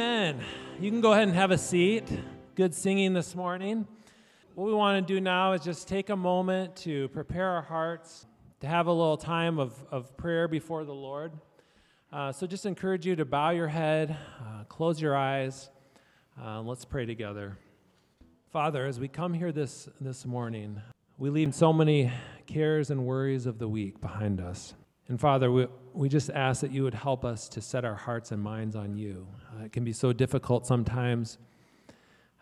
Amen. You can go ahead and have a seat. Good singing this morning. What we want to do now is just take a moment to prepare our hearts, to have a little time of, of prayer before the Lord. Uh, so just encourage you to bow your head, uh, close your eyes. Uh, let's pray together. Father, as we come here this, this morning, we leave so many cares and worries of the week behind us. And Father, we, we just ask that you would help us to set our hearts and minds on you. Uh, it can be so difficult sometimes,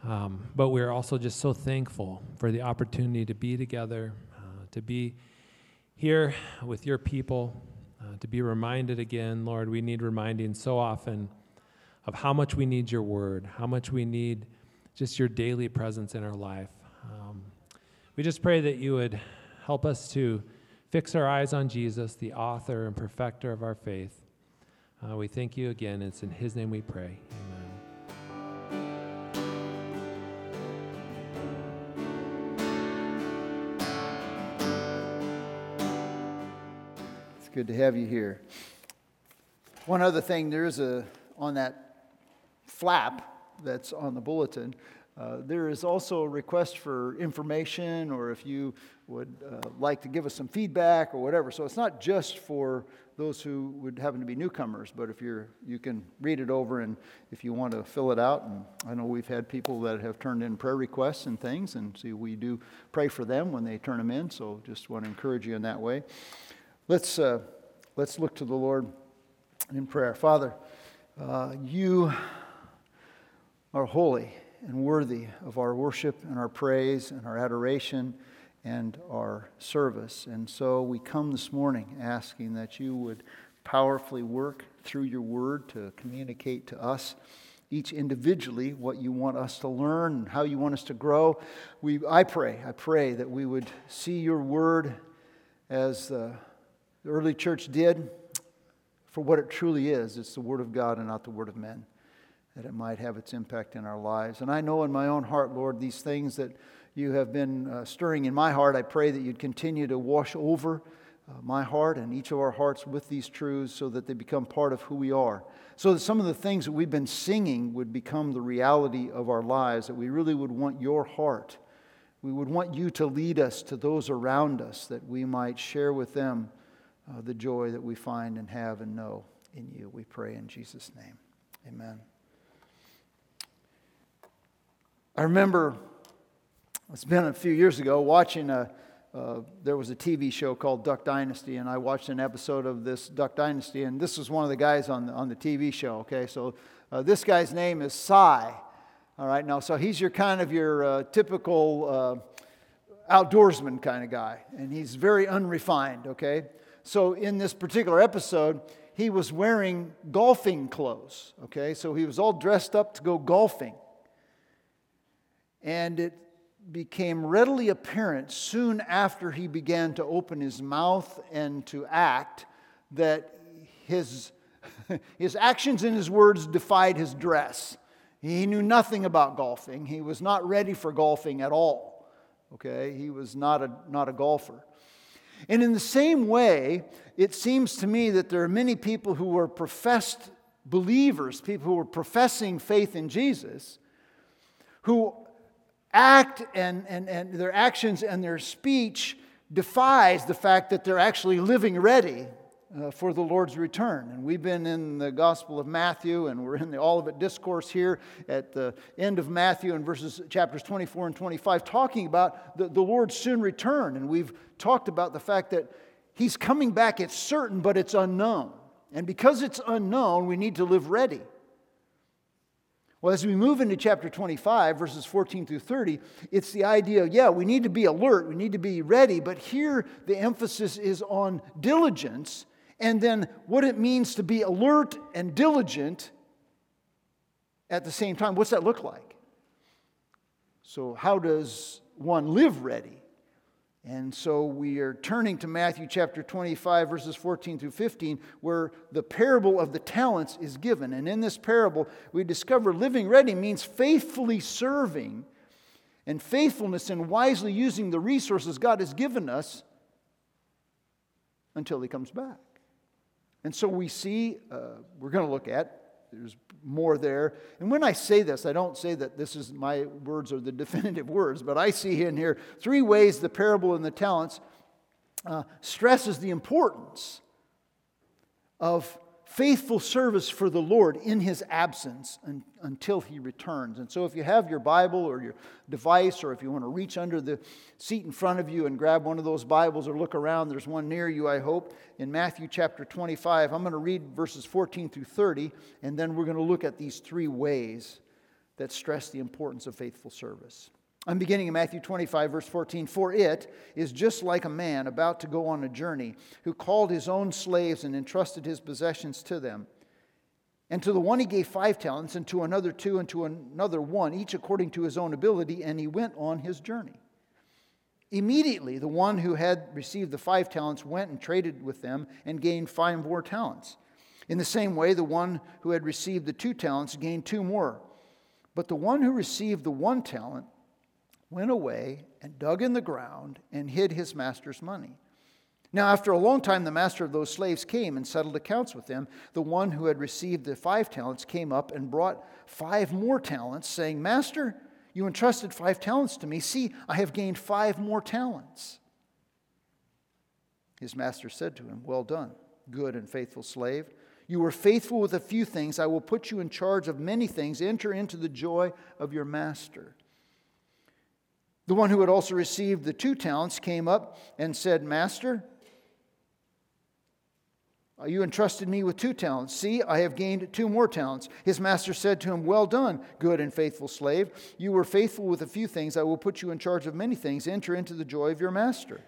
um, but we're also just so thankful for the opportunity to be together, uh, to be here with your people, uh, to be reminded again, Lord, we need reminding so often of how much we need your word, how much we need just your daily presence in our life. Um, we just pray that you would help us to fix our eyes on Jesus, the author and perfecter of our faith. Uh, we thank you again. It's in his name we pray. Amen. It's good to have you here. One other thing, there is a, on that flap that's on the bulletin, uh, there is also a request for information or if you would uh, like to give us some feedback or whatever. So it's not just for those who would happen to be newcomers, but if you're, you can read it over and if you want to fill it out. And I know we've had people that have turned in prayer requests and things, and see, we do pray for them when they turn them in. So just want to encourage you in that way. Let's, uh, let's look to the Lord in prayer. Father, uh, you are holy and worthy of our worship and our praise and our adoration and our service. And so we come this morning asking that you would powerfully work through your word to communicate to us each individually what you want us to learn how you want us to grow. We, I pray, I pray that we would see your word as the early church did for what it truly is. It's the word of God and not the word of men that it might have its impact in our lives. And I know in my own heart, Lord, these things that you have been uh, stirring in my heart, I pray that you'd continue to wash over uh, my heart and each of our hearts with these truths so that they become part of who we are. So that some of the things that we've been singing would become the reality of our lives, that we really would want your heart. We would want you to lead us to those around us that we might share with them uh, the joy that we find and have and know in you. We pray in Jesus' name. Amen. I remember it's been a few years ago watching a. Uh, there was a TV show called Duck Dynasty, and I watched an episode of this Duck Dynasty, and this was one of the guys on the, on the TV show. Okay, so uh, this guy's name is Si. All right, now so he's your kind of your uh, typical uh, outdoorsman kind of guy, and he's very unrefined. Okay, so in this particular episode, he was wearing golfing clothes. Okay, so he was all dressed up to go golfing. And it became readily apparent soon after he began to open his mouth and to act that his, his actions and his words defied his dress. He knew nothing about golfing. He was not ready for golfing at all. Okay? He was not a, not a golfer. And in the same way, it seems to me that there are many people who were professed believers, people who were professing faith in Jesus, who act and, and, and their actions and their speech defies the fact that they're actually living ready uh, for the Lord's return. And we've been in the Gospel of Matthew, and we're in the Olivet Discourse here at the end of Matthew in verses chapters 24 and 25, talking about the, the Lord's soon return. And we've talked about the fact that He's coming back, it's certain, but it's unknown. And because it's unknown, we need to live ready. Well, as we move into chapter 25, verses 14 through 30, it's the idea yeah, we need to be alert, we need to be ready, but here the emphasis is on diligence and then what it means to be alert and diligent at the same time. What's that look like? So, how does one live ready? And so we are turning to Matthew chapter 25, verses 14 through 15, where the parable of the talents is given. And in this parable, we discover living ready means faithfully serving and faithfulness in wisely using the resources God has given us until He comes back. And so we see, uh, we're going to look at there's more there. And when I say this, I don't say that this is my words or the definitive words, but I see in here three ways the parable and the talents uh, stresses the importance of faithful service for the Lord in his absence un- until he returns. And so, if you have your Bible or your device, or if you want to reach under the seat in front of you and grab one of those Bibles or look around, there's one near you, I hope, in Matthew chapter 25. I'm going to read verses 14 through 30, and then we're going to look at these three ways that stress the importance of faithful service. I'm beginning in Matthew 25, verse 14. For it is just like a man about to go on a journey who called his own slaves and entrusted his possessions to them. And to the one he gave five talents, and to another two, and to another one, each according to his own ability, and he went on his journey. Immediately, the one who had received the five talents went and traded with them and gained five more talents. In the same way, the one who had received the two talents gained two more. But the one who received the one talent, went away and dug in the ground and hid his master's money. Now, after a long time, the master of those slaves came and settled accounts with them. The one who had received the five talents came up and brought five more talents, saying, Master, you entrusted five talents to me. See, I have gained five more talents. His master said to him, Well done, good and faithful slave. You were faithful with a few things. I will put you in charge of many things. Enter into the joy of your master. The one who had also received the two talents came up and said, Master, uh, you entrusted me with two talents. See, I have gained two more talents. His master said to him, Well done, good and faithful slave. You were faithful with a few things. I will put you in charge of many things. Enter into the joy of your master.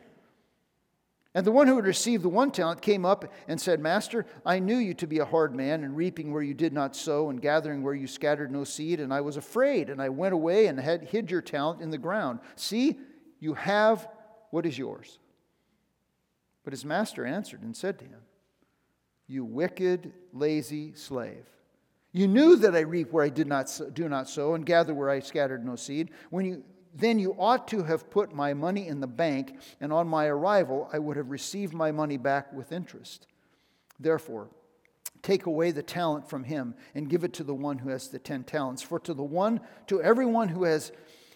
And the one who had received the one talent came up and said, Master, I knew you to be a hard man, and reaping where you did not sow, and gathering where you scattered no seed, and I was afraid, and I went away and had hid your talent in the ground. See, you have what is yours. But his master answered and said to him, You wicked, lazy slave. You knew that I reap where I did not do not sow, and gather where I scattered no seed. When you then you ought to have put my money in the bank, and on my arrival I would have received my money back with interest. Therefore, take away the talent from him and give it to the one who has the ten talents. For to the one, to everyone who has,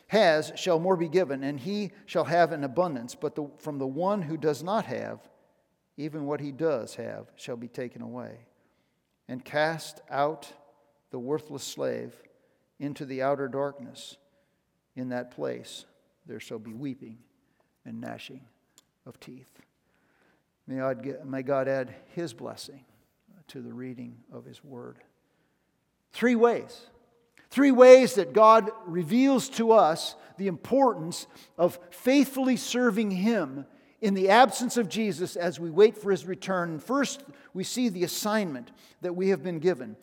has shall more be given, and he shall have an abundance. But the, from the one who does not have, even what he does have shall be taken away. And cast out the worthless slave into the outer darkness in that place there shall be weeping and gnashing of teeth. May God, get, may God add his blessing to the reading of his word. Three ways. Three ways that God reveals to us the importance of faithfully serving him in the absence of Jesus as we wait for his return. First, we see the assignment that we have been given.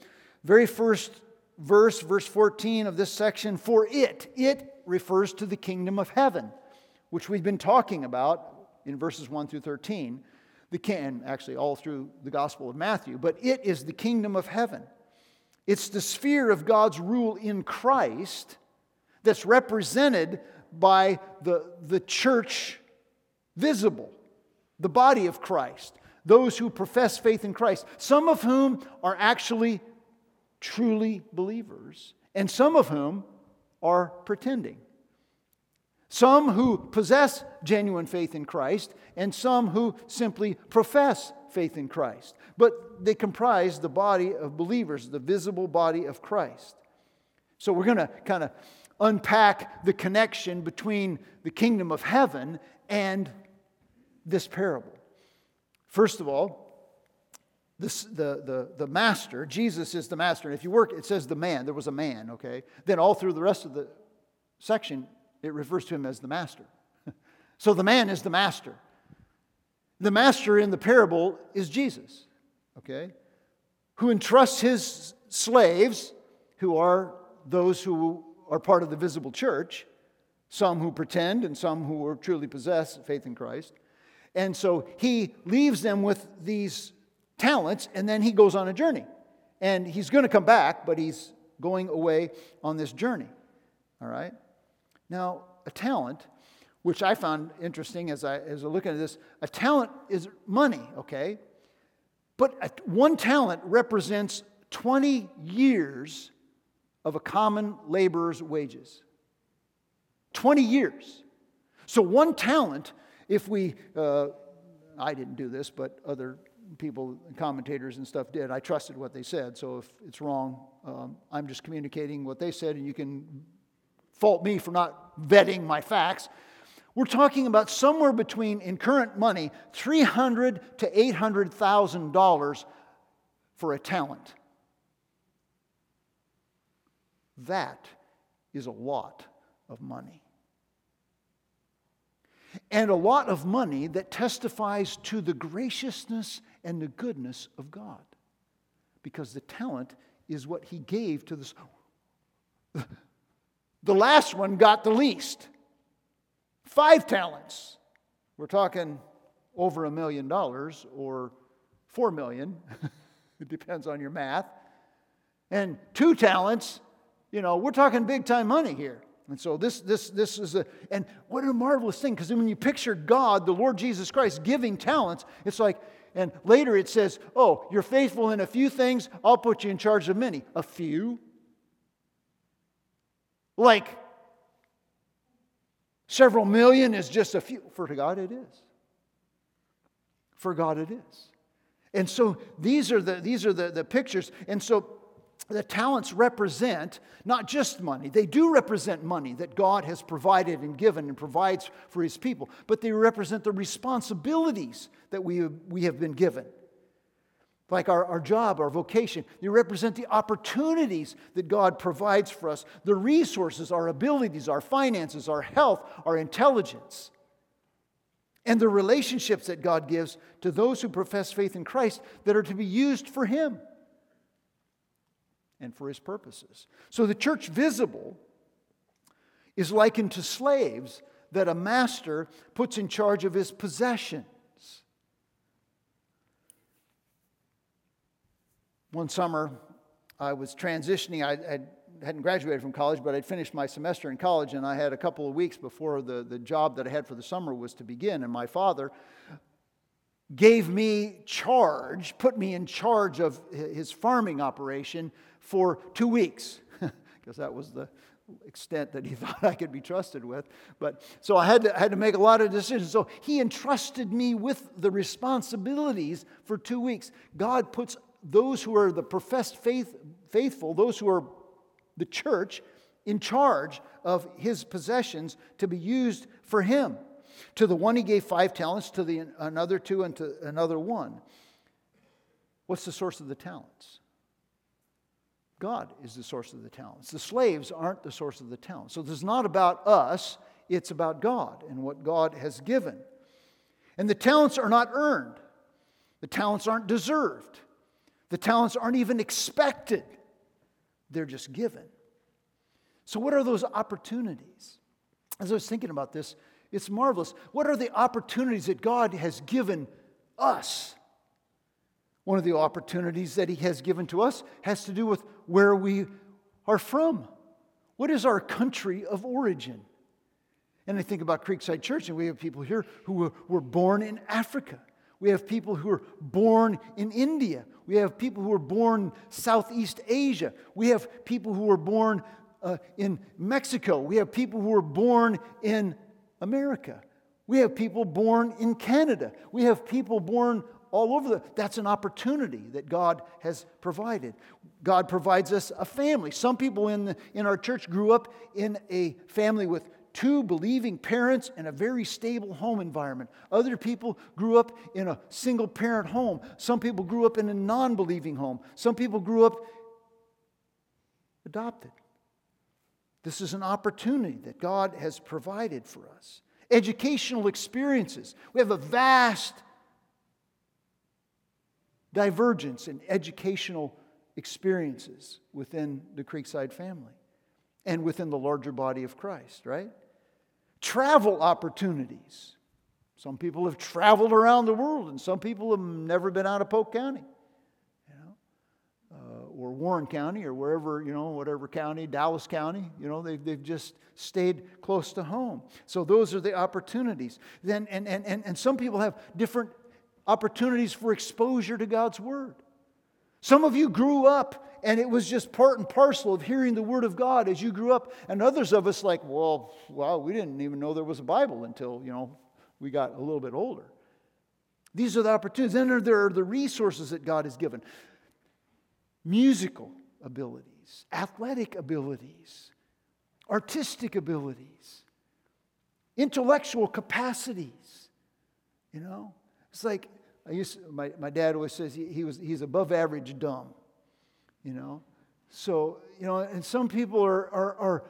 Very first verse, verse 14 of this section, for it, it refers to the kingdom of heaven, which we've been talking about in verses 1 through 13, the can actually all through the Gospel of Matthew, but it is the kingdom of heaven. It's the sphere of God's rule in Christ that's represented by the, the church visible, the body of Christ, those who profess faith in Christ, some of whom are actually truly believers, and some of whom are pretending. Some who possess genuine faith in Christ, and some who simply profess faith in Christ. But they comprise the body of believers, the visible body of Christ. So we're going to kind of unpack the connection between the kingdom of heaven and this parable. First of all, this, the, the, the master, Jesus is the master. And if you work, it says the man, there was a man, okay? Then all through the rest of the section, it refers to him as the master. so the man is the master. The master in the parable is Jesus, okay? Who entrusts his slaves, who are those who are part of the visible church, some who pretend and some who are truly possess faith in Christ. And so he leaves them with these talents, and then he goes on a journey. And he's going to come back, but he's going away on this journey. All right? Now, a talent, which I found interesting as I, as I look at this, a talent is money, okay? But one talent represents 20 years of a common laborer's wages. 20 years. So, one talent, if we, uh, I didn't do this, but other people, commentators and stuff did. I trusted what they said. So, if it's wrong, um, I'm just communicating what they said, and you can fault me for not vetting my facts. We're talking about somewhere between, in current money, $300 to $800,000 for a talent. That is a lot of money. And a lot of money that testifies to the graciousness and the goodness of God. Because the talent is what he gave to this. The last one got the least five talents. We're talking over a million dollars or four million. it depends on your math. And two talents, you know, we're talking big time money here. And so this, this, this is a, and what a marvelous thing, because when you picture God, the Lord Jesus Christ, giving talents, it's like, and later it says, oh, you're faithful in a few things, I'll put you in charge of many. A few? Like, several million is just a few. For God, it is. For God, it is. And so these are the, these are the, the pictures. And so the talents represent not just money, they do represent money that God has provided and given and provides for his people, but they represent the responsibilities that we, we have been given. Like our, our job, our vocation, they represent the opportunities that God provides for us, the resources, our abilities, our finances, our health, our intelligence, and the relationships that God gives to those who profess faith in Christ that are to be used for Him and for his purposes. So the church visible is likened to slaves that a master puts in charge of his possessions. One summer, I was transitioning. I, I hadn't graduated from college, but I'd finished my semester in college, and I had a couple of weeks before the, the job that I had for the summer was to begin. And my father gave me charge, put me in charge of his farming operation for two weeks, because that was the extent that he thought I could be trusted with. But so I had to, had to make a lot of decisions. So he entrusted me with the responsibilities for two weeks. God puts those who are the professed faith, faithful, those who are the church, in charge of his possessions to be used for him. To the one he gave five talents, to the another two, and to another one. What's the source of the talents? God is the source of the talents. The slaves aren't the source of the talents. So this is not about us, it's about God and what God has given. And the talents are not earned, the talents aren't deserved, the talents aren't even expected, they're just given. So, what are those opportunities? As I was thinking about this, it's marvelous. What are the opportunities that God has given us? One of the opportunities that He has given to us has to do with where we are from. What is our country of origin? And I think about Creekside Church, and we have people here who were, born in Africa. We have people who were born in India. We have people who were born Southeast Asia. We have people who were born uh, in Mexico. We have people who were born in America. We have people born in Canada. We have people born all over the that's an opportunity that god has provided. God provides us a family. Some people in, the, in our church grew up in a family with two believing parents and a very stable home environment. Other people grew up in a single parent home. Some people grew up in a non-believing home. Some people grew up adopted. This is an opportunity that God has provided for us. Educational experiences. We have a vast divergence in educational experiences within the Creekside family and within the larger body of Christ, right? Travel opportunities. Some people have traveled around the world, and some people have never been out of Polk County you know, uh, or Warren County or wherever, you know, whatever county, Dallas County, you know, they've, they've just stayed close to home. So those are the opportunities. Then, and, and, and, and some people have different opportunities for exposure to God's Word. Some of you grew up and it was just part and parcel of hearing the Word of God as you grew up. And others of us, like, well, well, we didn't even know there was a Bible until, you know, we got a little bit older. These are the opportunities. Then there are the resources that God has given musical abilities, athletic abilities, artistic abilities, intellectual capacities. You know, it's like I used my, my dad always says he, he was he's above average dumb. You know, so you know, and some people are, are are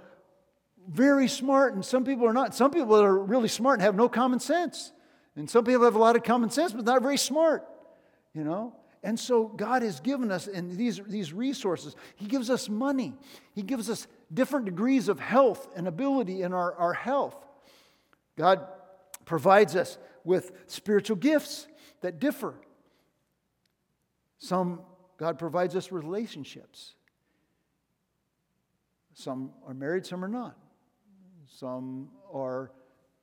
very smart, and some people are not. Some people are really smart and have no common sense, and some people have a lot of common sense but not very smart. You know, and so God has given us and these, these resources. He gives us money. He gives us different degrees of health and ability in our, our health. God provides us with spiritual gifts that differ. Some, God provides us relationships. Some are married, some are not. Some are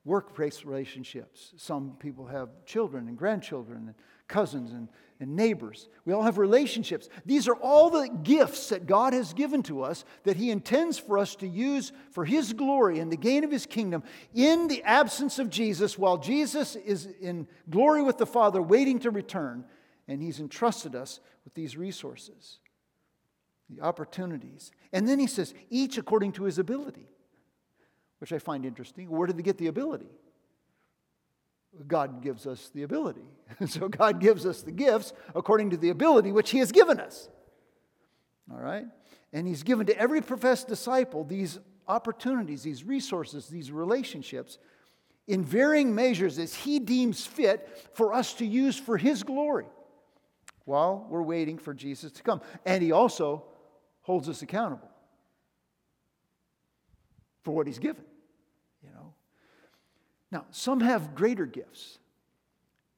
workplace relationships. Some people have children and grandchildren and cousins and, and neighbors. We all have relationships. These are all the gifts that God has given to us that He intends for us to use for His glory and the gain of His kingdom in the absence of Jesus while Jesus is in glory with the Father waiting to return. And He's entrusted us with these resources, the opportunities. And then He says, each according to His ability, which I find interesting. Where did they get the ability? God gives us the ability. so God gives us the gifts according to the ability which He has given us. All right? And He's given to every professed disciple these opportunities, these resources, these relationships in varying measures as He deems fit for us to use for His glory while we're waiting for Jesus to come. And He also holds us accountable for what He's given. Now, some have greater gifts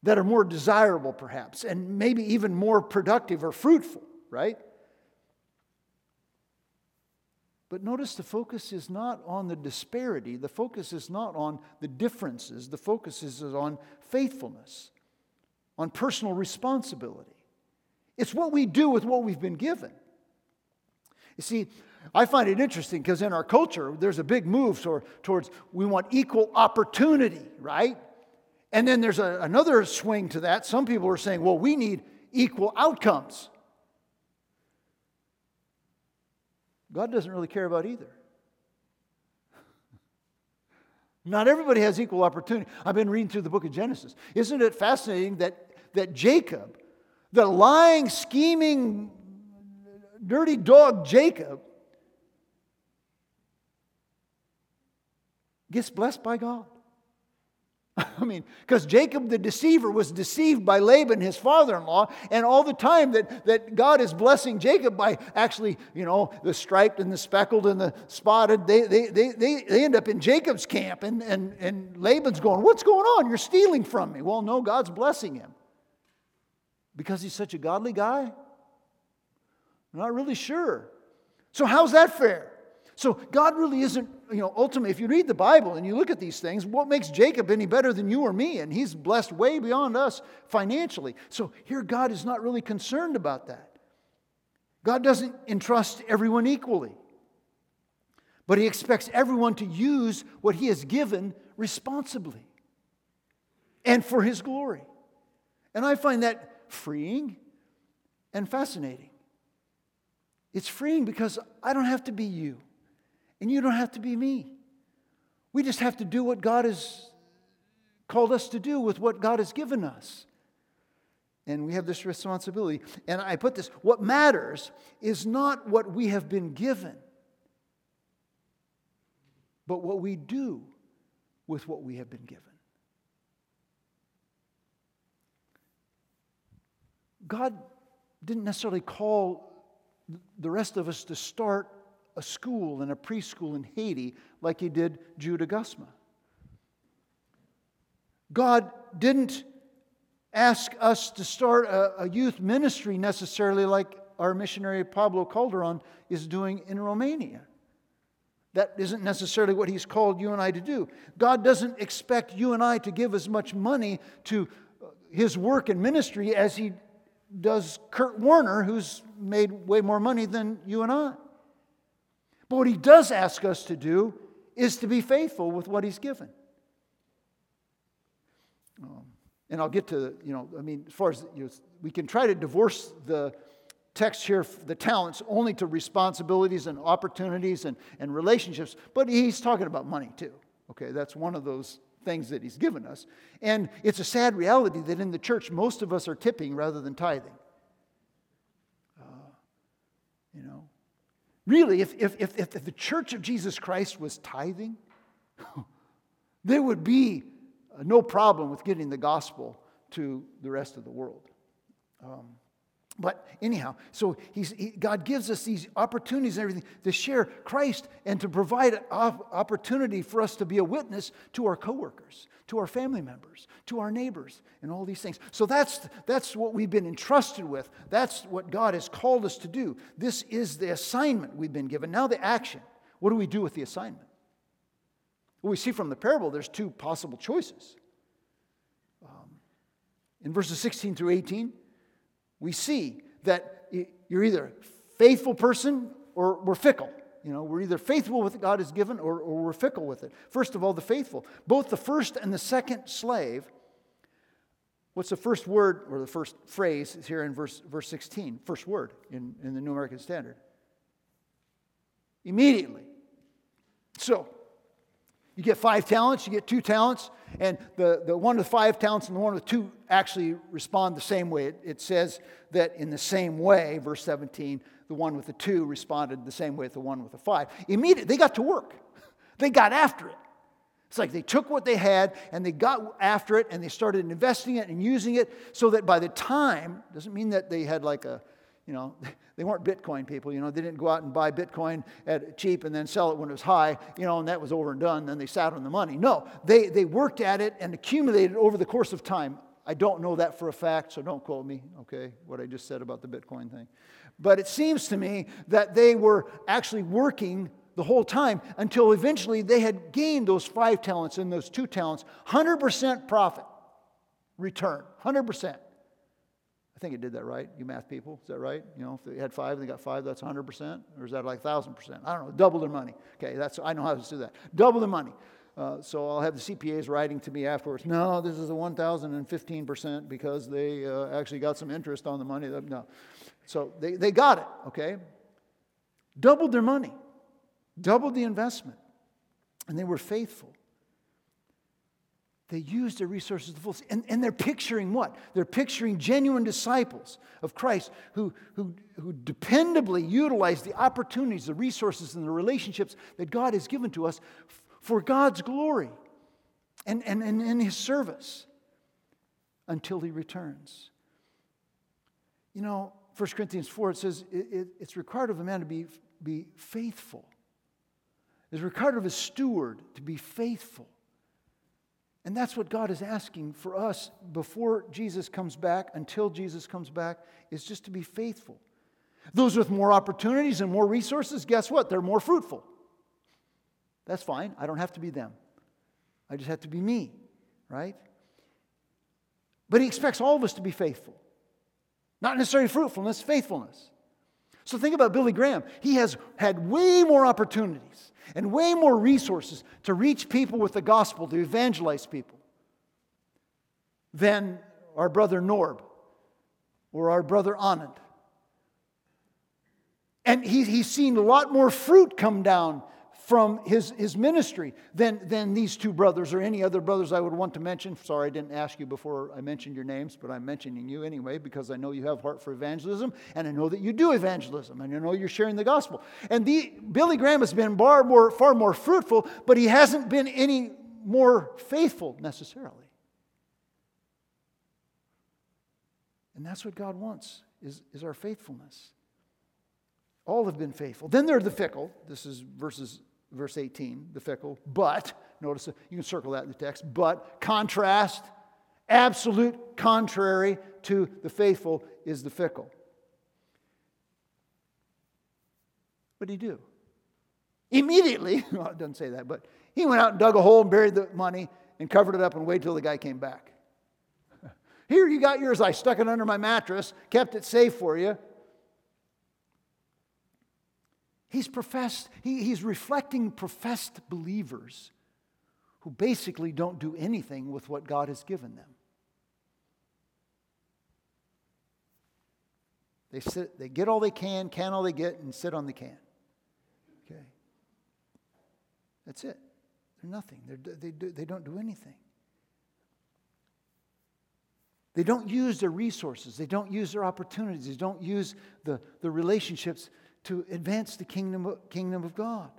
that are more desirable, perhaps, and maybe even more productive or fruitful, right? But notice the focus is not on the disparity, the focus is not on the differences, the focus is on faithfulness, on personal responsibility. It's what we do with what we've been given. You see, I find it interesting because in our culture, there's a big move toward, towards we want equal opportunity, right? And then there's a, another swing to that. Some people are saying, well, we need equal outcomes. God doesn't really care about either. Not everybody has equal opportunity. I've been reading through the book of Genesis. Isn't it fascinating that, that Jacob, the lying, scheming, dirty dog Jacob, gets blessed by God. I mean, because Jacob the deceiver was deceived by Laban, his father in law, and all the time that, that God is blessing Jacob by actually, you know, the striped and the speckled and the spotted, they, they, they, they, they end up in Jacob's camp, and, and, and Laban's going, What's going on? You're stealing from me. Well, no, God's blessing him. Because he's such a godly guy? I'm not really sure. So, how's that fair? So God really isn't, you know, ultimately, if you read the Bible and you look at these things, what makes Jacob any better than you or me? And he's blessed way beyond us financially. So here, God is not really concerned about that. God doesn't entrust everyone equally, but He expects everyone to use what He has given responsibly and for His glory. And I find that freeing and fascinating. It's freeing because I don't have to be you. And you don't have to be me. We just have to do what God has called us to do with what God has given us. And we have this responsibility. And I put this what matters is not what we have been given, but what we do with what we have been given. God didn't necessarily call the rest of us to start a school and a preschool in Haiti like he did Judah Gusma. God didn't ask us to start a, a, youth ministry necessarily like our missionary Pablo Calderon is doing in Romania. That isn't necessarily what he's called you and I to do. God doesn't expect you and I to give as much money to uh, his work and ministry as he does Kurt Warner, who's made way more money than you and I. But what he does ask us to do is to be faithful with what he's given. Um, and I'll get to, you know, I mean, as far as you know, we can try to divorce the text here, the talents, only to responsibilities and opportunities and, and relationships, but he's talking about money too. Okay, that's one of those things that he's given us. And it's a sad reality that in the church, most of us are tipping rather than tithing. Uh, you know, really, if, if, if, if the church of Jesus Christ was tithing, there would be no problem with getting the gospel to the rest of the world. Um, but anyhow, so he, God gives us these opportunities and everything to share Christ and to provide opportunity for us to be a witness to our coworkers, to our family members, to our neighbors, and all these things. So that's, that's what we've been entrusted with. That's what God has called us to do. This is the assignment we've been given. Now, the action. What do we do with the assignment? Well, we see from the parable there's two possible choices. Um, in verses 16 through 18, we see that you're either a faithful person or we're fickle. You know, we're either faithful with what God has given or, or we're fickle with it. First of all, the faithful. Both the first and the second slave, what's the first word or the first phrase is here in verse, verse 16? First word in, in the New American Standard. Immediately. So, you get five talents, you get two talents, and the, the one with five talents and the one with two actually respond the same way. It, it says that in the same way, verse 17, the one with the two responded the same way as the one with the five. Immediately, they got to work. They got after it. It's like they took what they had and they got after it and they started investing it and using it so that by the time, doesn't mean that they had like a, you know, they weren't Bitcoin people. You know, they didn't go out and buy Bitcoin at cheap and then sell it when it was high, you know, and that was over and done. Then they sat on the money. No, they, they worked at it and accumulated over the course of time. I don't know that for a fact, so don't quote me, okay, what I just said about the Bitcoin thing. But it seems to me that they were actually working the whole time until eventually they had gained those five talents and those two talents, 100% profit return, 100%. Think it did that right. You math people, is that right? You know, if they had five and they got five, that's 100%? Or is that like 1,000%? I don't know. Double their money. Okay, that's, I know how to do that. Double the money. Uh, so I'll have the CPAs writing to me afterwards. No, this is a 1,015% because they uh, actually got some interest on the money. No. So they, they got it, okay? Doubled their money, doubled the investment, and they were faithful. They use their resources to full. And, and they're picturing what? They're picturing genuine disciples of Christ who, who, who dependably utilize the opportunities, the resources, and the relationships that God has given to us for God's glory and, and, and in His service until He returns. You know, 1 Corinthians 4, it says it, it, it's required of a man to be, be faithful. It's required of a steward to be faithful. And that's what God is asking for us before Jesus comes back, until Jesus comes back, is just to be faithful. Those with more opportunities and more resources, guess what? They're more fruitful. That's fine. I don't have to be them. I just have to be me, right? But He expects all of us to be faithful. Not necessarily fruitfulness, faithfulness. So think about Billy Graham. He has had way more opportunities and way more resources to reach people with the gospel, to evangelize people, than our brother Norb or our brother Anand. And he, he's seen a lot more fruit come down from his, his ministry than, than these two brothers or any other brothers I would want to mention. Sorry, I didn't ask you before I mentioned your names, but I'm mentioning you anyway because I know you have heart for evangelism and I know that you do evangelism and I know you're sharing the gospel. And the, Billy Graham has been far more, far more fruitful, but he hasn't been any more faithful necessarily. And that's what God wants is, is our faithfulness. All have been faithful. Then there are the fickle. This is verses verse 18, the fickle, but, notice you can circle that in the text, but contrast, absolute contrary to the faithful is the fickle. What did he do? Immediately, well, it doesn't say that, but he went out and dug a hole and buried the money and covered it up and waited till the guy came back. Here, you got yours. I stuck it under my mattress, kept it safe for you. He's professed, he, he's reflecting professed believers who basically don't do anything with what God has given them. They, sit, they get all they can, can all they get, and sit on the can. Okay? That's it. They're nothing. They're, they, do, they don't do anything. They don't use their resources. They don't use their opportunities. They don't use the, the relationships to advance the kingdom, kingdom of God.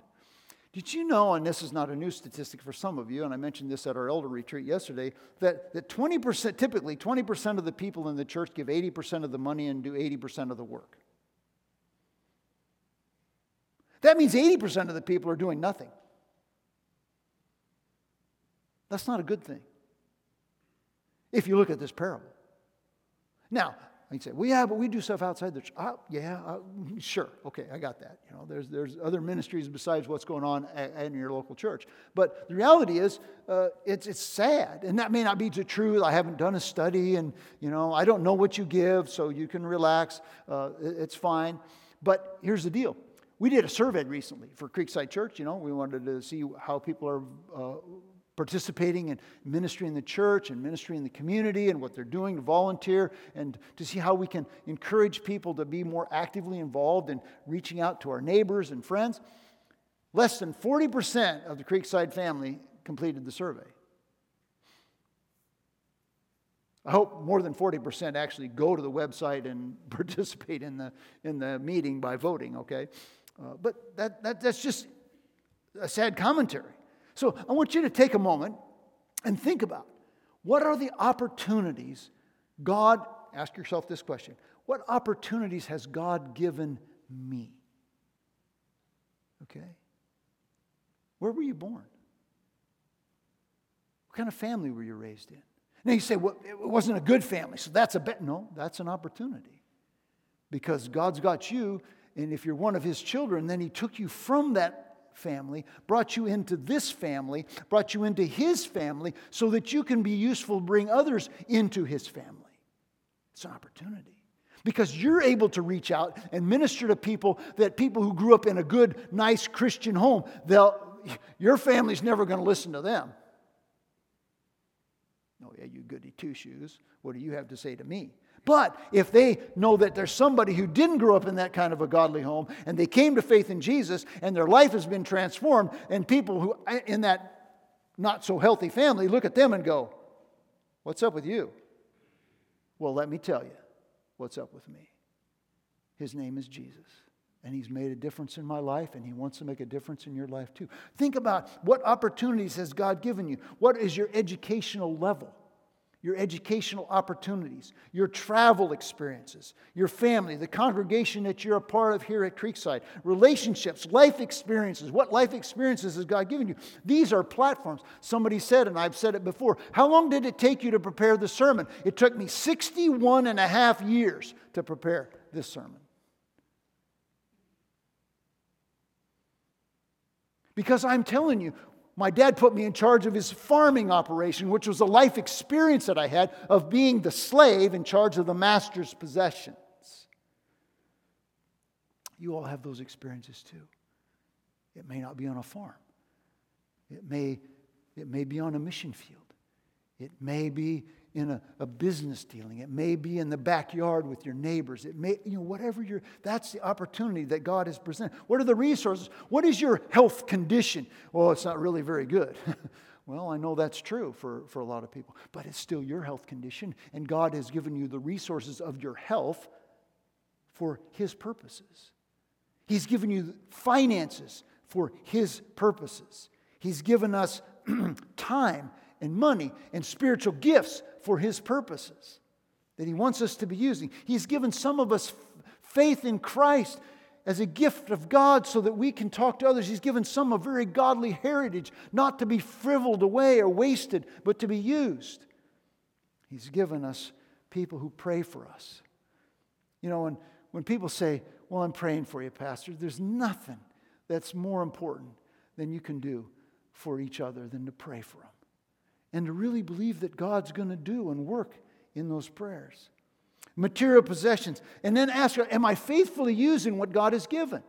Did you know, and this is not a new statistic for some of you, and I mentioned this at our elder retreat yesterday, that, that 20%, typically 20% of the people in the church give 80% of the money and do 80% of the work? That means 80% of the people are doing nothing. That's not a good thing if you look at this parable. Now, you say, well, yeah, but we do stuff outside the church. Oh, yeah, uh, sure. Okay, I got that. You know, there's, there's other ministries besides what's going on in your local church. But the reality is, uh, it's, it's sad. And that may not be the truth. I haven't done a study and, you know, I don't know what you give, so you can relax. Uh, it's fine. But here's the deal. We did a survey recently for Creekside Church. You know, we wanted to see how people are uh, participating in ministry in the church and ministry in the community and what they're doing to volunteer and to see how we can encourage people to be more actively involved in reaching out to our neighbors and friends. Less than 40% of the Creekside family completed the survey. I hope more than 40% actually go to the website and participate in the, in the meeting by voting, okay? Uh, but that, that, that's just a sad commentary. So I want you to take a moment and think about what are the opportunities God, ask yourself this question what opportunities has God given me? Okay? Where were you born? What kind of family were you raised in? Now you say, well, it wasn't a good family, so that's a bet. No, that's an opportunity. Because God's got you, and if you're one of His children, then He took you from that family, brought you into this family, brought you into his family so that you can be useful bring others into his family. It's an opportunity. Because you're able to reach out and minister to people that people who grew up in a good, nice Christian home, they'll, your family's never going to listen to them. Oh, yeah, you goody two shoes. What do you have to say to me? But if they know that there's somebody who didn't grow up in that kind of a godly home and they came to faith in Jesus and their life has been transformed, and people who in that not so healthy family look at them and go, What's up with you? Well, let me tell you what's up with me. His name is Jesus. And he's made a difference in my life, and he wants to make a difference in your life too. Think about what opportunities has God given you? What is your educational level? Your educational opportunities, your travel experiences, your family, the congregation that you're a part of here at Creekside, relationships, life experiences. What life experiences has God given you? These are platforms. Somebody said, and I've said it before, how long did it take you to prepare the sermon? It took me 61 and a half years to prepare this sermon. Because I'm telling you, my dad put me in charge of his farming operation, which was a life experience that I had of being the slave in charge of the master's possessions. You all have those experiences too. It may not be on a farm, it may, it may be on a mission field, it may be in a, a, business dealing. It may be in the backyard with your neighbors. It may, you know, whatever you're, that's the opportunity that God has presented. What are the resources? What is your health condition? Well, it's not really very good. well, I know that's true for, for a lot of people, but it's still your health condition, and God has given you the resources of your health for His purposes. He's given you finances for His purposes. He's given us time and money and spiritual gifts for His purposes that He wants us to be using. He's given some of us faith in Christ as a gift of God so that we can talk to others. He's given some a very godly heritage, not to be frivoled away or wasted, but to be used. He's given us people who pray for us. You know, when, when people say, Well, I'm praying for you, Pastor, there's nothing that's more important than you can do for each other than to pray for them and to really believe that God's going to do and work in those prayers. Material possessions. And then ask Am I faithfully using what God has given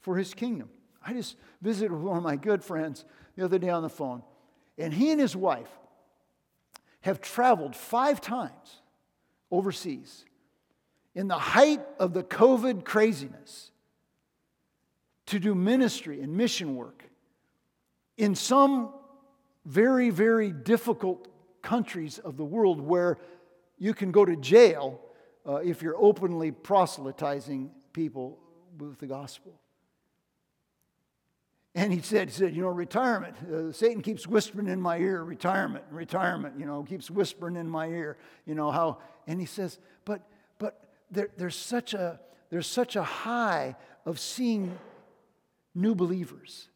for His kingdom? I just visited with one of my good friends the other day on the phone, and he and his wife have traveled five times overseas in the height of the COVID craziness to do ministry and mission work in some very, very difficult countries of the world where you can go to jail uh, if you're openly proselytizing people with the gospel. And he said, he said, you know, retirement. Uh, Satan keeps whispering in my ear, retirement, retirement. You know, keeps whispering in my ear. You know how? And he says, but, but there, there's such a there's such a high of seeing new believers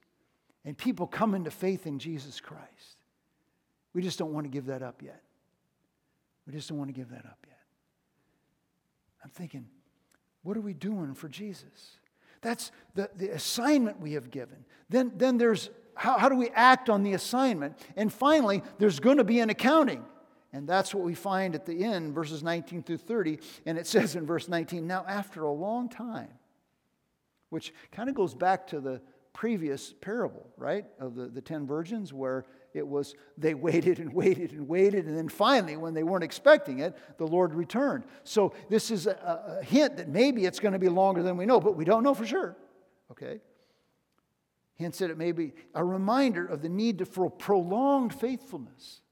and people come into faith in Jesus Christ. We just don't want to give that up yet. We just don't want to give that up yet. I'm thinking, what are we doing for Jesus? That's the, the assignment we have given. Then, then there's how, how do we act on the assignment? And finally, there's going to be an accounting. And that's what we find at the end, verses 19 through 30. And it says in verse 19, now after a long time, which kind of goes back to the previous parable, right, of the, the 10 virgins, where it was they waited and waited and waited, and then finally, when they weren't expecting it, the Lord returned. So this is a, a hint that maybe it's going to be longer than we know, but we don't know for sure. Okay? Hence, that it may be a reminder of the need to, for prolonged faithfulness.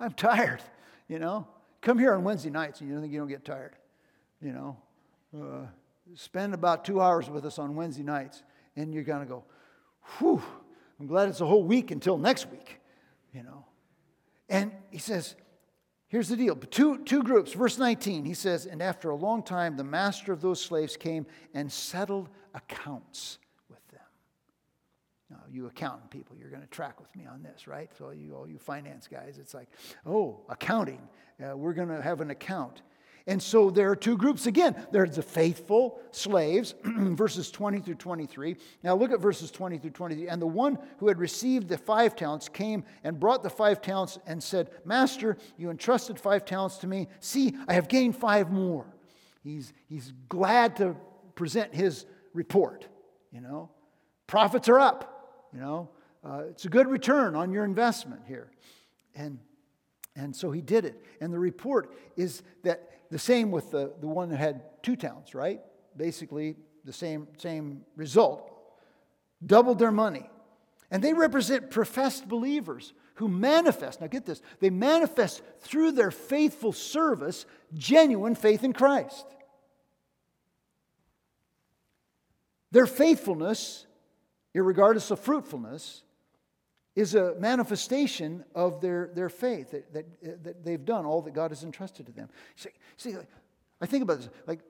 I'm tired, you know. Come here on Wednesday nights and you don't think you don't get tired, you know. Uh, spend about two hours with us on Wednesday nights, and you're going to go, whew, I'm glad it's a whole week until next week, you know. And he says, here's the deal two, two groups. Verse 19, he says, And after a long time, the master of those slaves came and settled accounts with them. Now, you accountant people, you're going to track with me on this, right? So, you, all you finance guys, it's like, oh, accounting. Uh, we're going to have an account. And so there are two groups again. There's the faithful slaves, verses 20 through 23. Now look at verses 20 through 23. And the one who had received the five talents came and brought the five talents and said, Master, you entrusted five talents to me. See, I have gained five more. He's, he's glad to present his report, you know. Profits are up, you know. Uh, it's a good return on your investment here. And, and so he did it. And the report is that the same with the, the one that had two towns, right? Basically, the same, same result. Doubled their money. And they represent professed believers who manifest, now get this, they manifest through their faithful service genuine faith in Christ. Their faithfulness, regardless of fruitfulness, is a manifestation of their, their faith, that, that, that they've done all that God has entrusted to them. See, see, I think about this, like,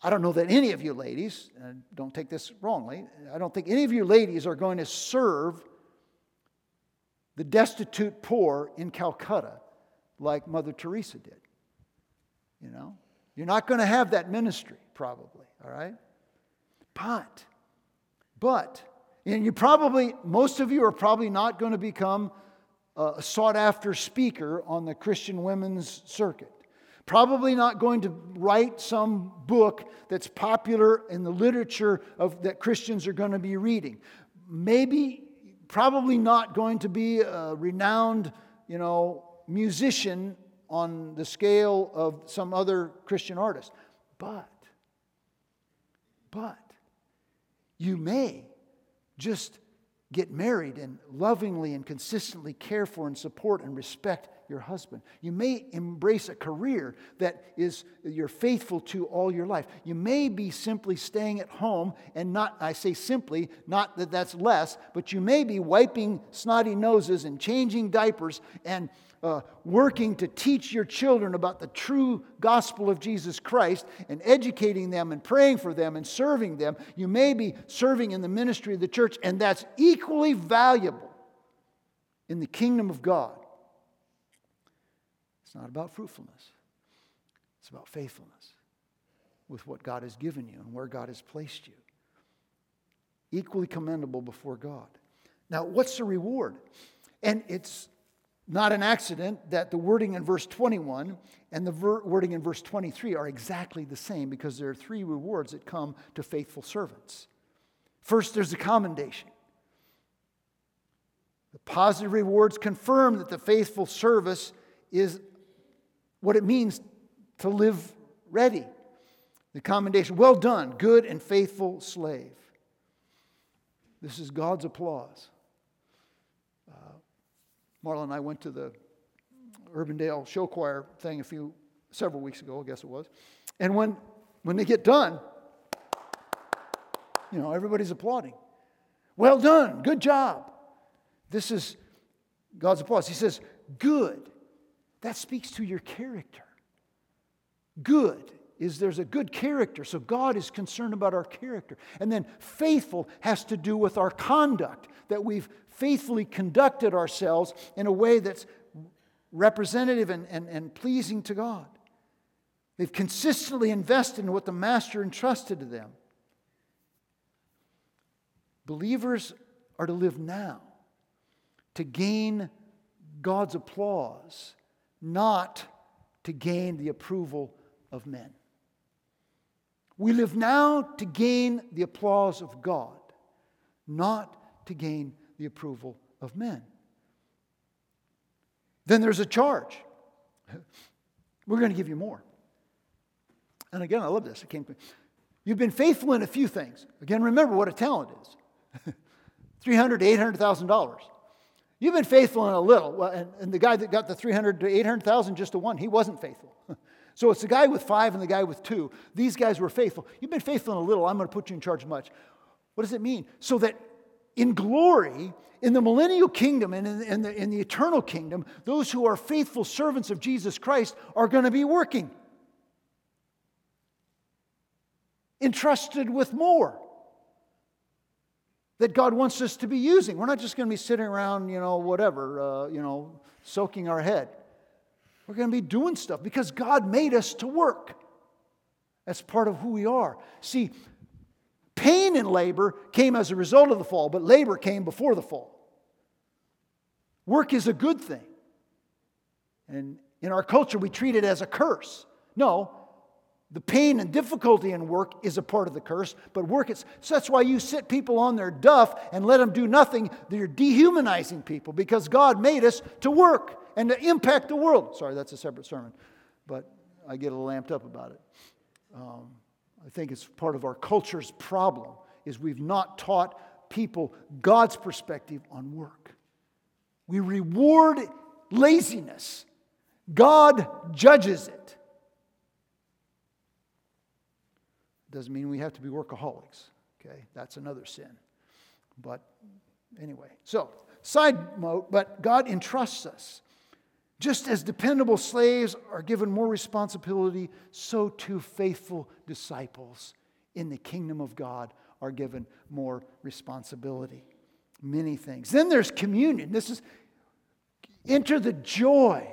I don't know that any of you ladies, don't take this wrongly, I don't think any of you ladies are going to serve the destitute poor in Calcutta like Mother Teresa did. You know? You're not going to have that ministry, probably, all right? But, but, and you probably, most of you are probably not going to become a sought after speaker on the Christian women's circuit. Probably not going to write some book that's popular in the literature of, that Christians are going to be reading. Maybe, probably not going to be a renowned, you know, musician on the scale of some other Christian artist. But, but, you may just get married and lovingly and consistently care for and support and respect your husband. You may embrace a career that is you're faithful to all your life. You may be simply staying at home and not I say simply, not that that's less, but you may be wiping snotty noses and changing diapers and uh, working to teach your children about the true gospel of Jesus Christ and educating them and praying for them and serving them. You may be serving in the ministry of the church, and that's equally valuable in the kingdom of God. It's not about fruitfulness, it's about faithfulness with what God has given you and where God has placed you. Equally commendable before God. Now, what's the reward? And it's not an accident that the wording in verse 21 and the ver- wording in verse 23 are exactly the same because there are three rewards that come to faithful servants. First, there's a commendation. The positive rewards confirm that the faithful service is what it means to live ready. The commendation, well done, good and faithful slave. This is God's applause. Marla and I went to the Urbandale show choir thing a few several weeks ago, I guess it was. And when when they get done, you know, everybody's applauding. Well done, good job. This is God's applause. He says, good. That speaks to your character. Good is there's a good character. So God is concerned about our character. And then faithful has to do with our conduct, that we've faithfully conducted ourselves in a way that's representative and, and, and pleasing to God. They've consistently invested in what the Master entrusted to them. Believers are to live now to gain God's applause, not to gain the approval of men. We live now to gain the applause of God, not to gain the approval of men. Then there's a charge. We're going to give you more. And again, I love this. It came to me. You've been faithful in a few things. Again, remember what a talent is. 300 to 800,000 dollars. You've been faithful in a little. Well, and, and the guy that got the 300 to 800,000 just to one, he wasn't faithful. so it's the guy with five and the guy with two. These guys were faithful. You've been faithful in a little. I'm going to put you in charge much. What does it mean? So that in glory, in the millennial kingdom and in, in, the, in the eternal kingdom, those who are faithful servants of Jesus Christ are going to be working, entrusted with more that God wants us to be using. We're not just going to be sitting around, you know, whatever, uh, you know, soaking our head. We're going to be doing stuff because God made us to work. That's part of who we are. See, Pain and labor came as a result of the fall, but labor came before the fall. Work is a good thing. And in our culture, we treat it as a curse. No, the pain and difficulty in work is a part of the curse, but work is. So that's why you sit people on their duff and let them do nothing. You're dehumanizing people because God made us to work and to impact the world. Sorry, that's a separate sermon, but I get a little amped up about it. Um, I think it's part of our culture's problem is we've not taught people God's perspective on work. We reward laziness. God judges it. Doesn't mean we have to be workaholics. Okay, that's another sin. But anyway, so side note, but God entrusts us. Just as dependable slaves are given more responsibility, so too faithful disciples in the kingdom of God are given more responsibility. Many things. Then there's communion. This is enter the joy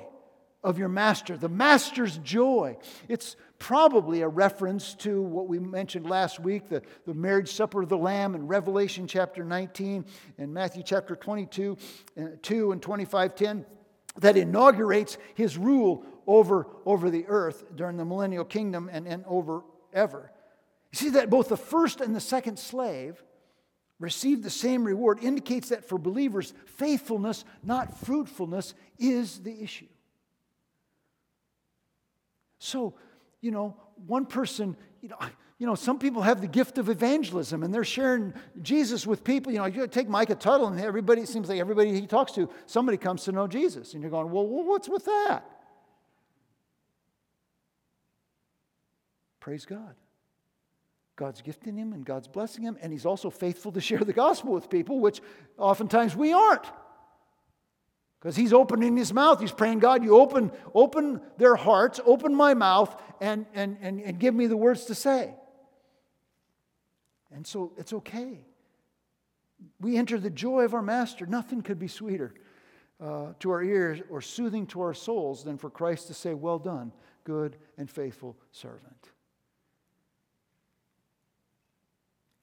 of your master, the master's joy. It's probably a reference to what we mentioned last week the, the marriage supper of the Lamb in Revelation chapter 19 and Matthew chapter 22, uh, 2 and 25 10 that inaugurates his rule over, over the earth during the millennial kingdom and, and over ever. You see that both the first and the second slave received the same reward indicates that for believers, faithfulness, not fruitfulness, is the issue. So, you know, one person, you know, you know, some people have the gift of evangelism and they're sharing Jesus with people. You know, you take Micah Tuttle and everybody, it seems like everybody he talks to, somebody comes to know Jesus. And you're going, well, what's with that? Praise God. God's gifting him and God's blessing him, and he's also faithful to share the gospel with people, which oftentimes we aren't. Because he's opening his mouth. He's praying, God, you open, open their hearts, open my mouth, and, and, and, and give me the words to say. And so it's okay. We enter the joy of our master. Nothing could be sweeter uh, to our ears or soothing to our souls than for Christ to say, Well done, good and faithful servant.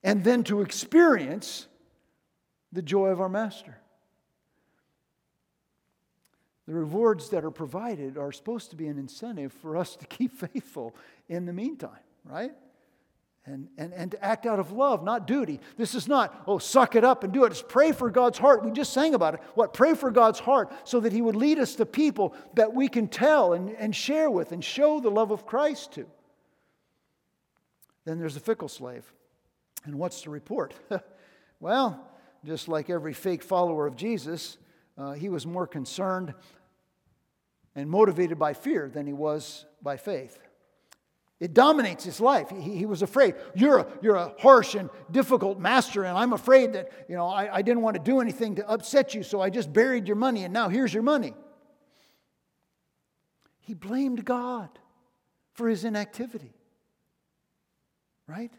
And then to experience the joy of our master. The rewards that are provided are supposed to be an incentive for us to keep faithful in the meantime, right? And, and, and to act out of love, not duty. This is not, oh, suck it up and do it. It's pray for God's heart. We just sang about it. What? Pray for God's heart so that He would lead us to people that we can tell and, and share with and show the love of Christ to. Then there's the fickle slave. And what's the report? well, just like every fake follower of Jesus, uh, he was more concerned and motivated by fear than he was by faith. It dominates his life. He, he was afraid. You're a, you're a harsh and difficult master, and I'm afraid that, you know, I, I didn't want to do anything to upset you, so I just buried your money, and now here's your money. He blamed God for his inactivity, right?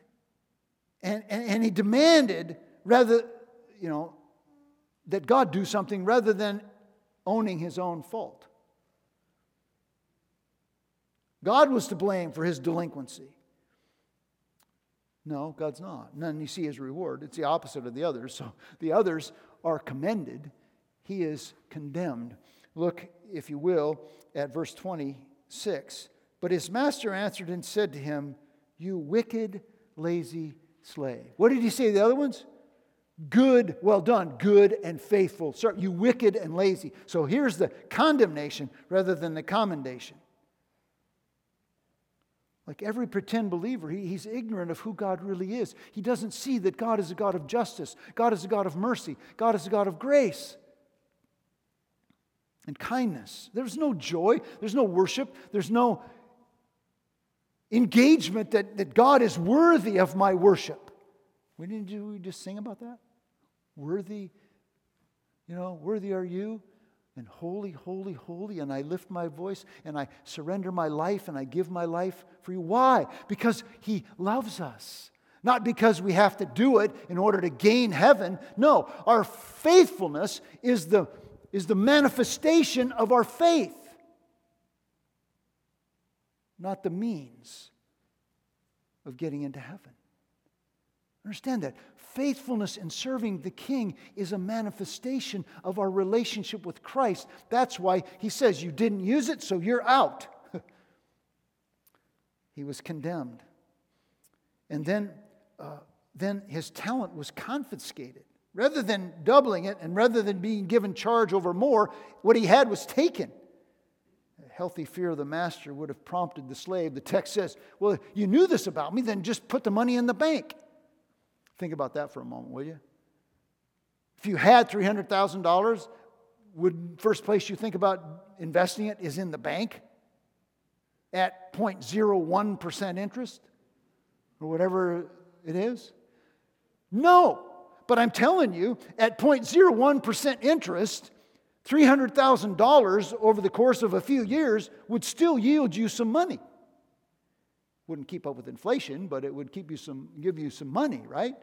And, and, and he demanded, rather, you know, that God do something rather than owning his own fault. God was to blame for his delinquency. No, God's not. And then you see his reward. It's the opposite of the others. So the others are commended, he is condemned. Look, if you will, at verse 26. But his master answered and said to him, You wicked, lazy slave. What did he say to the other ones? Good, well done, good and faithful. Sir, you wicked and lazy. So here's the condemnation rather than the commendation. Like every pretend believer, he, he's ignorant of who God really is. He doesn't see that God is a God of justice, God is a God of mercy, God is a God of grace and kindness. There's no joy, there's no worship, there's no engagement that, that God is worthy of my worship. We didn't we just sing about that? Worthy, you know, worthy are you and holy, holy, holy. And I lift my voice and I surrender my life and I give my life for you. Why? Because He loves us. Not because we have to do it in order to gain heaven. No, our faithfulness is the, is the manifestation of our faith, not the means of getting into heaven. Understand that. Faithfulness in serving the king is a manifestation of our relationship with Christ. That's why he says, You didn't use it, so you're out. he was condemned. And then, uh, then his talent was confiscated. Rather than doubling it and rather than being given charge over more, what he had was taken. A healthy fear of the master would have prompted the slave. The text says, Well, you knew this about me, then just put the money in the bank. Think about that for a moment, will you? If you had $300,000, would first place you think about investing it is in the bank at 0.01% interest or whatever it is? No. But I'm telling you, at 0.01% interest, $300,000 over the course of a few years would still yield you some money. Wouldn't keep up with inflation, but it would keep you some, give you some money, right?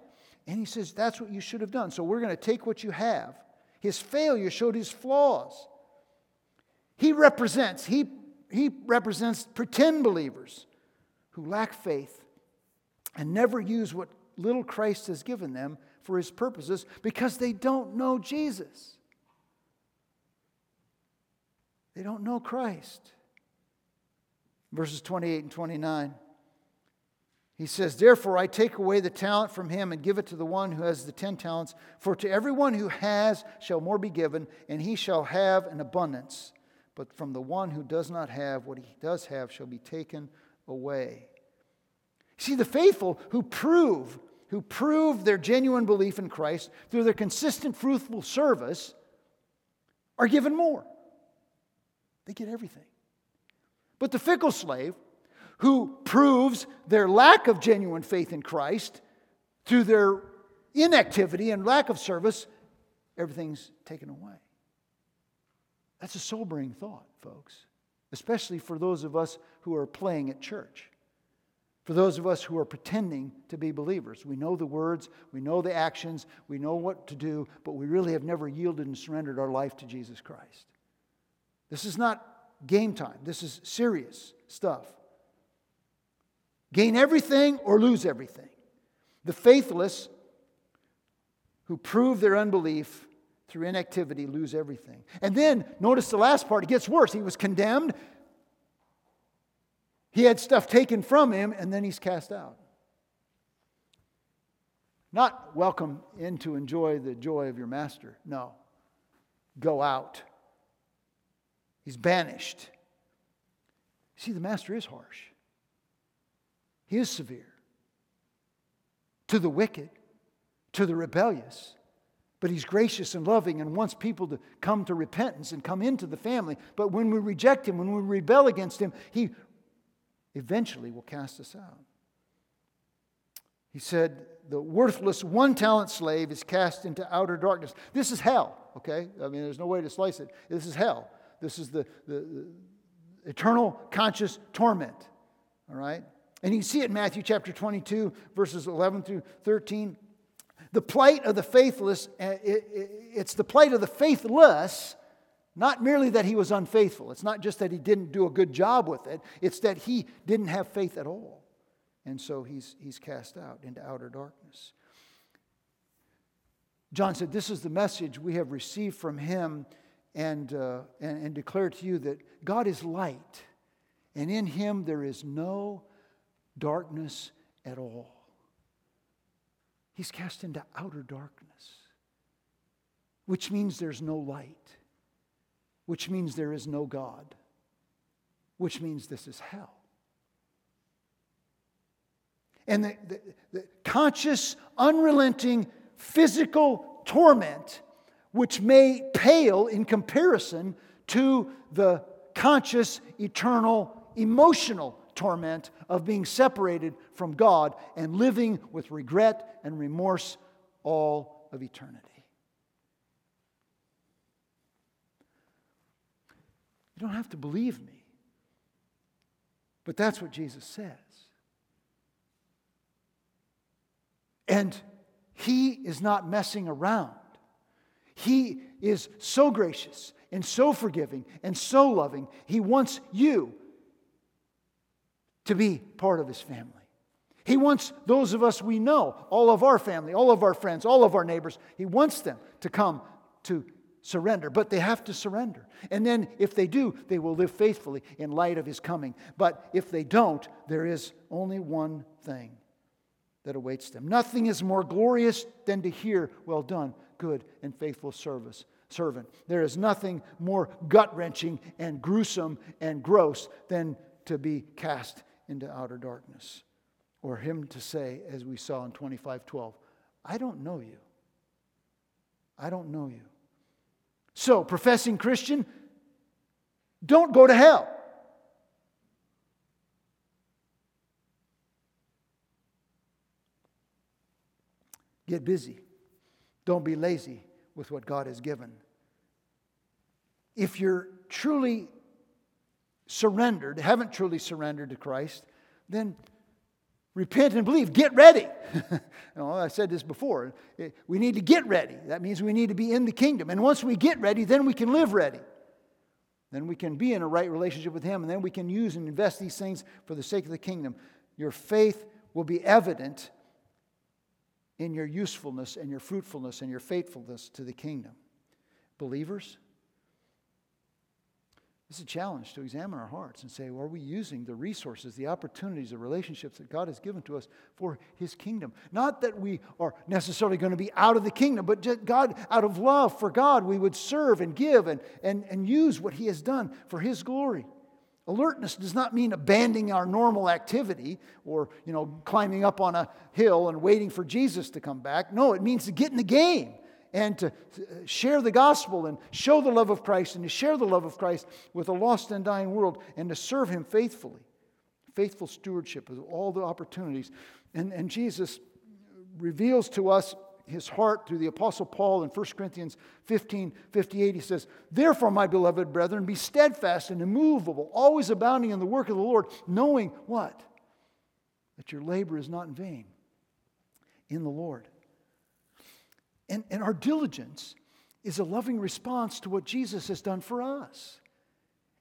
And he says, That's what you should have done. So we're going to take what you have. His failure showed his flaws. He represents, he, he represents pretend believers who lack faith and never use what little Christ has given them for his purposes because they don't know Jesus. They don't know Christ. Verses 28 and 29. He says, Therefore, I take away the talent from him and give it to the one who has the ten talents. For to everyone who has shall more be given, and he shall have an abundance. But from the one who does not have, what he does have shall be taken away. See, the faithful who prove, who prove their genuine belief in Christ through their consistent, fruitful service, are given more. They get everything. But the fickle slave, who proves their lack of genuine faith in Christ through their inactivity and lack of service, everything's taken away. That's a sobering thought, folks, especially for those of us who are playing at church. For those of us who are pretending to be believers, we know the words, we know the actions, we know what to do, but we really have never yielded and surrendered our life to Jesus Christ. This is not game time, this is serious stuff. Gain everything or lose everything. The faithless who prove their unbelief through inactivity, lose everything. And then notice the last part, it gets worse. He was condemned, he had stuff taken from him, and then he's cast out. Not welcome in to enjoy the joy of your master. No. Go out. He's banished. See, the master is harsh, he is severe to the wicked, to the rebellious. But he's gracious and loving and wants people to come to repentance and come into the family. But when we reject him, when we rebel against him, he eventually will cast us out. He said, The worthless one talent slave is cast into outer darkness. This is hell, okay? I mean, there's no way to slice it. This is hell. This is the, the, the eternal conscious torment, all right? And you see it in Matthew chapter 22, verses 11 through 13. The plight of the faithless, uh, it's the plight of the faithless, not merely that he was unfaithful. It's not just that he didn't do a good job with it, it's that he didn't have faith at all. And so he's, he's cast out into outer darkness. John said, This is the message we have received from him and, uh, and, and declare to you that God is light, and in him there is no darkness at all. He's cast into outer darkness, which means there's no light, which means there is no God, which means this is hell. And the, the, the conscious, unrelenting physical torment, which may pale in comparison to the conscious, eternal, emotional torment of being separated from God and living with regret and remorse all of eternity. You don't have to believe me, but that's what Jesus says. And he is not messing around. He is so gracious and so forgiving and so loving. He wants you to be part of his family. He wants those of us we know, all of our family, all of our friends, all of our neighbors, he wants them to come to surrender, but they have to surrender. And then if they do, they will live faithfully in light of his coming. But if they don't, there is only one thing that awaits them. Nothing is more glorious than to hear, Well done, good and faithful service. Servant. There is nothing more gut wrenching and gruesome and gross than to be cast into outer darkness. Or him to say, as we saw in 25:12, I don't know you. I don't know you. So, professing Christian, don't go to hell. Get busy. Don't be lazy with what God has given. If you're truly surrendered, haven't truly surrendered to Christ, then repent and believe. Get ready. I said this before. Eh, we need to get ready. That means we need to be in the kingdom. And once we get ready, then we can live ready. Then we can be in a right relationship with Him, and then we can use and invest these things for the sake of the kingdom. Your faith will be evident in your usefulness and your fruitfulness and your faithfulness to the kingdom. Believers, is a challenge to examine our hearts and say, well, are we using the resources, the opportunities, the relationships that God has given to us for His kingdom? Not that we are necessarily going to be out of the kingdom, but God, out of love for God, we would serve and give and, and, and use what He has done for His glory. Alertness does not mean abandoning our normal activity or, you know, climbing up on a hill and waiting for Jesus to come back. No, it means to get in the game and to uh, share the gospel and show the love of Christ and to share the love of Christ with a lost and dying world and to serve Him faithfully. Faithful stewardship of all the opportunities. And, and Jesus reveals to us his heart through the Apostle Paul in 1 Corinthians 15 58. He says, Therefore, my beloved brethren, be steadfast and immovable, always abounding in the work of the Lord, knowing what? That your labor is not in vain in the Lord. And, and our diligence is a loving response to what Jesus has done for us.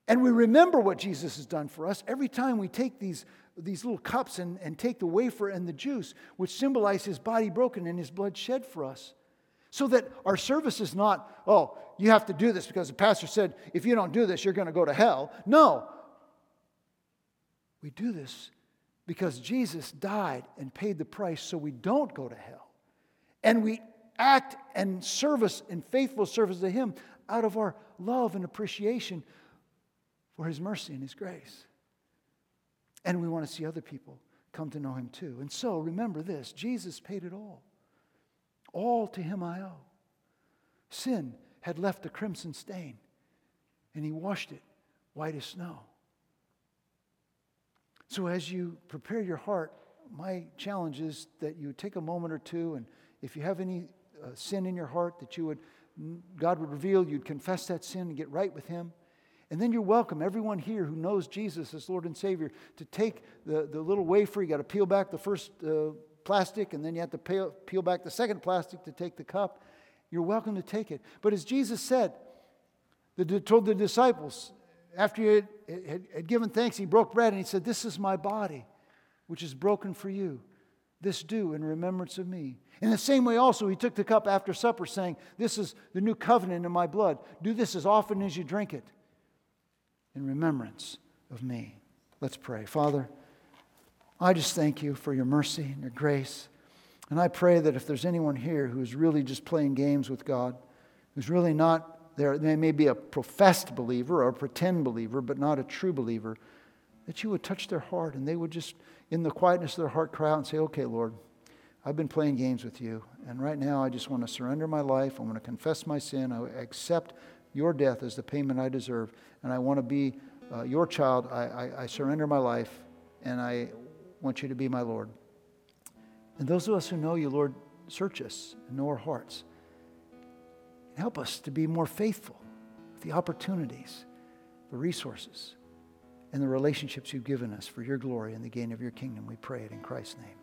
And we remember what Jesus has done for us every time we take these, these little cups and, and take the wafer and the juice, which symbolize his body broken and his blood shed for us. So that our service is not, oh, you have to do this because the pastor said, if you don't do this, you're going to go to hell. No. We do this because Jesus died and paid the price so we don't go to hell. And we act and service and faithful service to Him out of our love and appreciation for His mercy and His grace. And we want to see other people come to know Him too. And so remember this Jesus paid it all. All to Him I owe. Sin had left a crimson stain, and He washed it white as snow. So as you prepare your heart, my challenge is that you take a moment or two, and if you have any uh, sin in your heart, that you would, God would reveal, you'd confess that sin and get right with Him. And then you're welcome, everyone here who knows Jesus as Lord and Savior, to take the, the little wafer. You got to peel back the first uh, plastic, and then you have to peel, peel back the second plastic to take the cup. You're welcome to take it. But as Jesus said, the, told the disciples, after he had, had, had given thanks, he broke bread and he said, This is my body, which is broken for you. This do in remembrance of me. In the same way, also, he took the cup after supper, saying, This is the new covenant in my blood. Do this as often as you drink it in remembrance of me. Let's pray. Father, I just thank you for your mercy and your grace. And I pray that if there's anyone here who's really just playing games with God, who's really not there, they may be a professed believer or a pretend believer, but not a true believer, that you would touch their heart and they would just, in the quietness of their heart, cry out and say, Okay, Lord, I've been playing games with you. And right now, I just want to surrender my life. I want to confess my sin. I accept your death as the payment I deserve. And I want to be uh, your child. I, I, I surrender my life, and I want you to be my Lord. And those of us who know you, Lord, search us and know our hearts. And help us to be more faithful with the opportunities, the resources, and the relationships you've given us for your glory and the gain of your kingdom. We pray it in Christ's name.